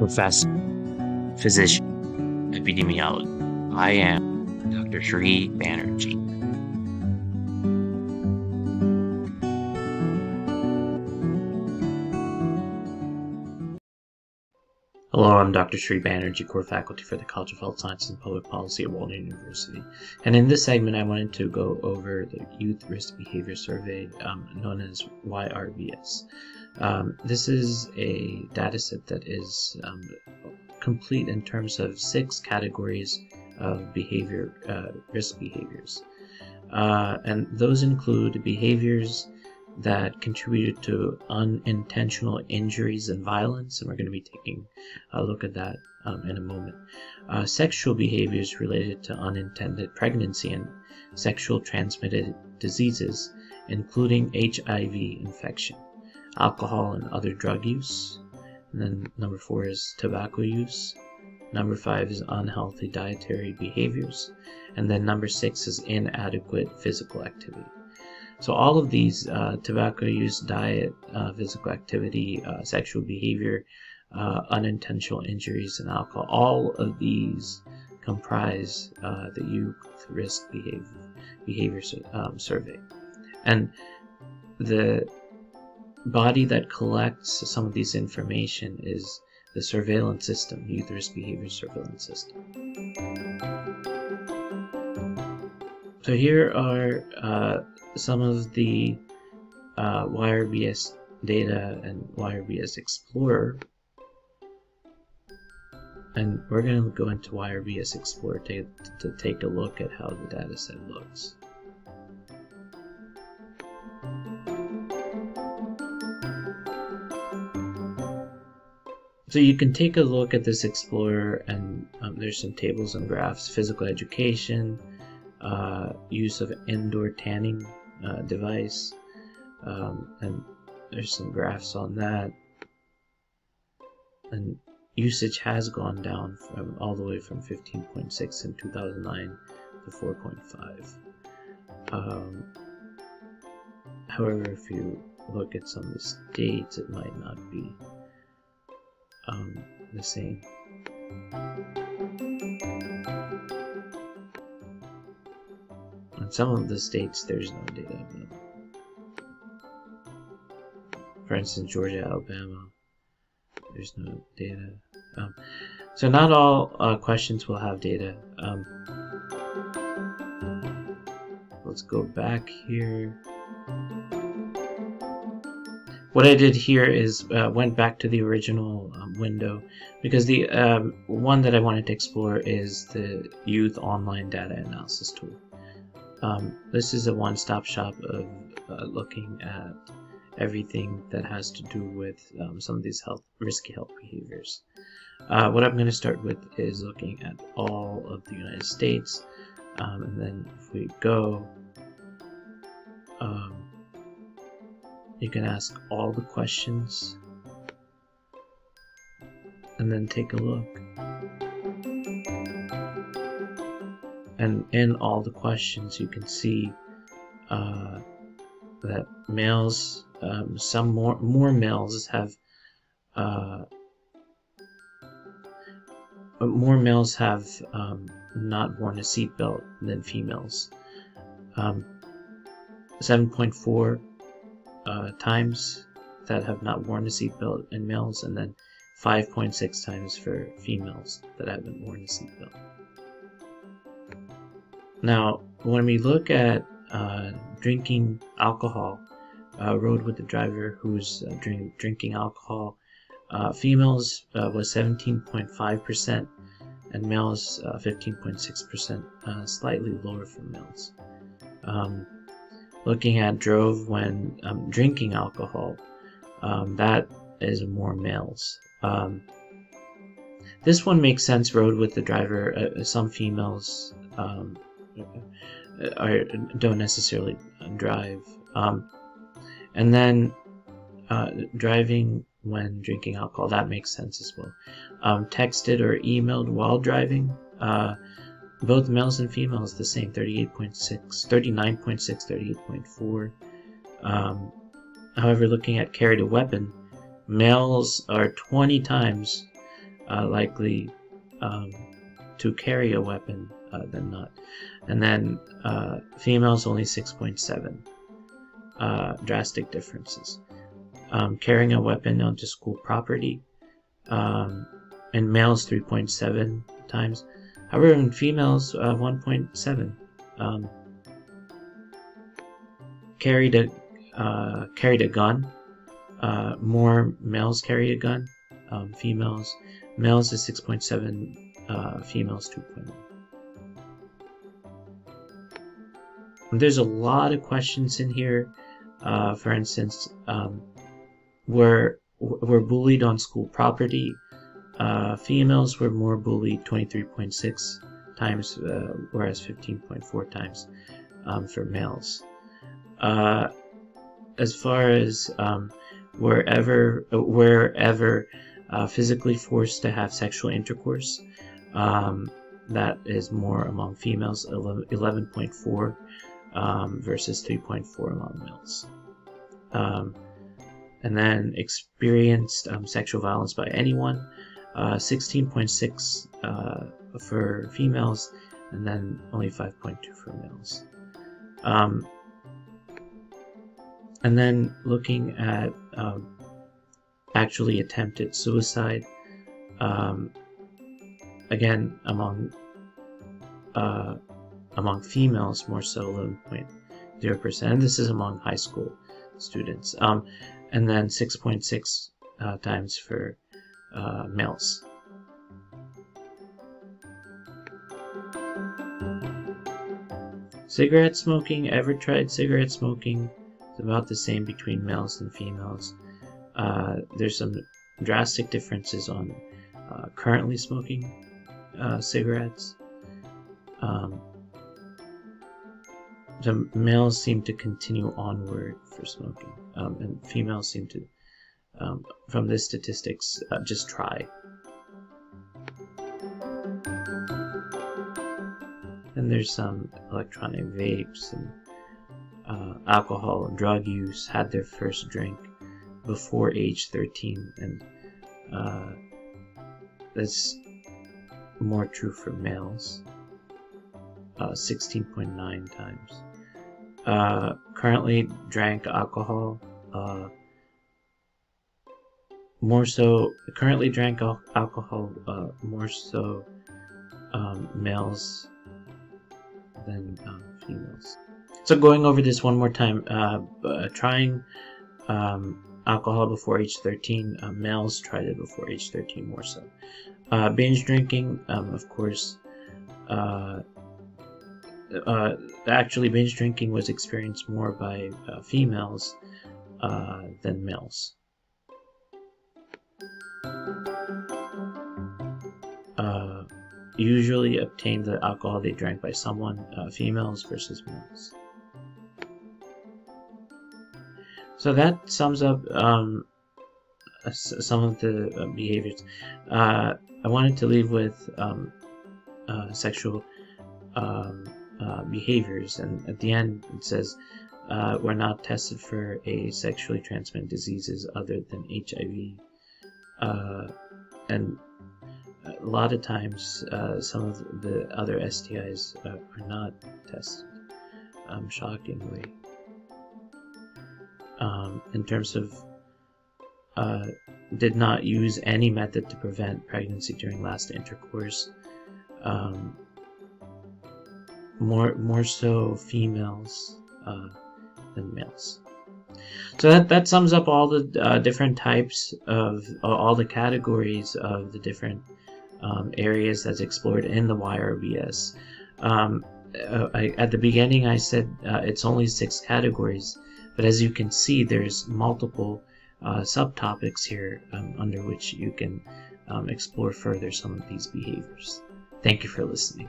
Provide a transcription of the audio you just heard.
professor, physician, epidemiologist. I am Dr. Sri Banerjee. I'm Dr. Sri Banerjee, core faculty for the College of Health Sciences and Public Policy at Walden University. And in this segment, I wanted to go over the Youth Risk Behavior Survey, um, known as YRBS. Um, this is a dataset that is um, complete in terms of six categories of behavior, uh, risk behaviors. Uh, and those include behaviors that contributed to unintentional injuries and violence, and we're going to be taking a look at that um, in a moment. Uh, sexual behaviors related to unintended pregnancy and sexual transmitted diseases, including HIV infection alcohol and other drug use. And then number four is tobacco use. Number five is unhealthy dietary behaviors. And then number six is inadequate physical activity. So all of these uh, tobacco use, diet, uh, physical activity, uh, sexual behavior, unintentional injuries, and alcohol, all of these comprise the youth risk behavior, behavior um, survey. And the body that collects some of this information is the surveillance system, youth risk behavior surveillance system. So here are uh, some of the uh, YRBS data and YRBS Explorer. And we're going to go into YRBS Explorer to, to take a look at how the dataset looks. So you can take a look at this Explorer and um, there's some tables and graphs, physical education, uh, use of indoor tanning uh, device, um, and there's some graphs on that. And usage has gone down from all the way from 15.6 in 2009 to 4.5. Um, however, if you look at some of the states, it might not be um, the same. Some of the states, there's no data available. For instance, Georgia, Alabama, there's no data. Um, so not all uh, questions will have data. Um, let's go back here what I did here is uh, went back to the original um, window because the um, one that I wanted to explore is the Youth Online Data Analysis tool. Um, this is a one-stop shop of uh, looking at everything that has to do with um, some of these health risky health behaviors. Uh, what I'm going to start with is looking at all of the United States, um, and then if we go um, you can ask all the questions and then take a look. And in all the questions, you can see uh, that males, um, some more more males have uh, more males have um, not worn a seatbelt than females. Um, 7.4 uh, times that have not worn a seatbelt in males, and then 5.6 times for females that haven't worn a seatbelt. Now, when we look at uh, drinking alcohol, uh, rode with the driver who's uh, drink, drinking alcohol, uh, females uh, was 17.5% and males 15.6%, uh, slightly lower for males. Um, looking at drove when um, drinking alcohol, um, that is more males. Um, this one makes sense. Rode with the driver. Uh, some females um, don't necessarily drive. Um, and then uh, driving when drinking alcohol that makes sense as well. Um, texted or emailed while driving. Uh, both males and females the same 38.6 39.6 38.4 um, however looking at carried a weapon males are 20 times uh, likely um, to carry a weapon uh, than not. And then uh, females only 6.7. Uh, drastic differences. Um, carrying a weapon onto school property, um, and males 3.7 times. However, in females, uh, 1.7. Um, carried a uh, carried a gun. Uh, more males carry a gun. Um, females, males is 6.7. Uh, females 2.1. There's a lot of questions in here. Uh, for instance, um, were were bullied on school property. Uh, females were more bullied 23.6 times, uh, whereas 15.4 times um, for males. Uh, as far as um, wherever wherever uh, physically forced to have sexual intercourse, um, that is more among females, 11.4 um, versus 3.4 among males. Um, and then experienced um, sexual violence by anyone, 16.6 uh, uh, for females, and then only 5.2 for males. Um, and then looking at um, actually attempted suicide, um, again among uh, among females more so 11.0 percent, and this is among high school students, um, and then 6.6 uh, times for uh, males. Cigarette smoking, ever tried cigarette smoking? It's about the same between males and females. Uh, there's some drastic differences on uh, currently smoking uh, cigarettes. Um, the males seem to continue onward for smoking, um, and females seem to um, from this statistics, uh, just try. And there's some electronic vapes and uh, alcohol and drug use had their first drink before age 13, and uh, that's more true for males. 16.9 uh, times. Uh, currently drank alcohol uh, more so currently drank al alcohol uh, more so um, males than um, females. So going over this one more time, uh, uh, trying um, alcohol before age 13, uh, males tried it before age 13 more so. Binge drinking, um, of course, uh, actually binge drinking was experienced more by females than males. uh, usually obtained the alcohol they drank by someone, uh, females versus males. So that sums up um, some of the uh, behaviors. Uh, I wanted to leave with um, uh, sexual um, uh, behaviors, and at the end it says uh, we're not tested for a sexually transmitted diseases other than HIV. Uh, and a lot of times uh, some of the other STIs uh, are not tested, um, shockingly. Um, in terms of did not use any method to prevent pregnancy during last intercourse. Um, more more so females uh, than males. So that, that sums up all the uh, different types of uh, all the categories of the different um, areas that's explored in the YRBS. Um, uh, I, at the beginning, I said uh, it's only six categories, but as you can see, there's multiple uh, subtopics here um, under which you can um, explore further some of these behaviors. Thank you for listening.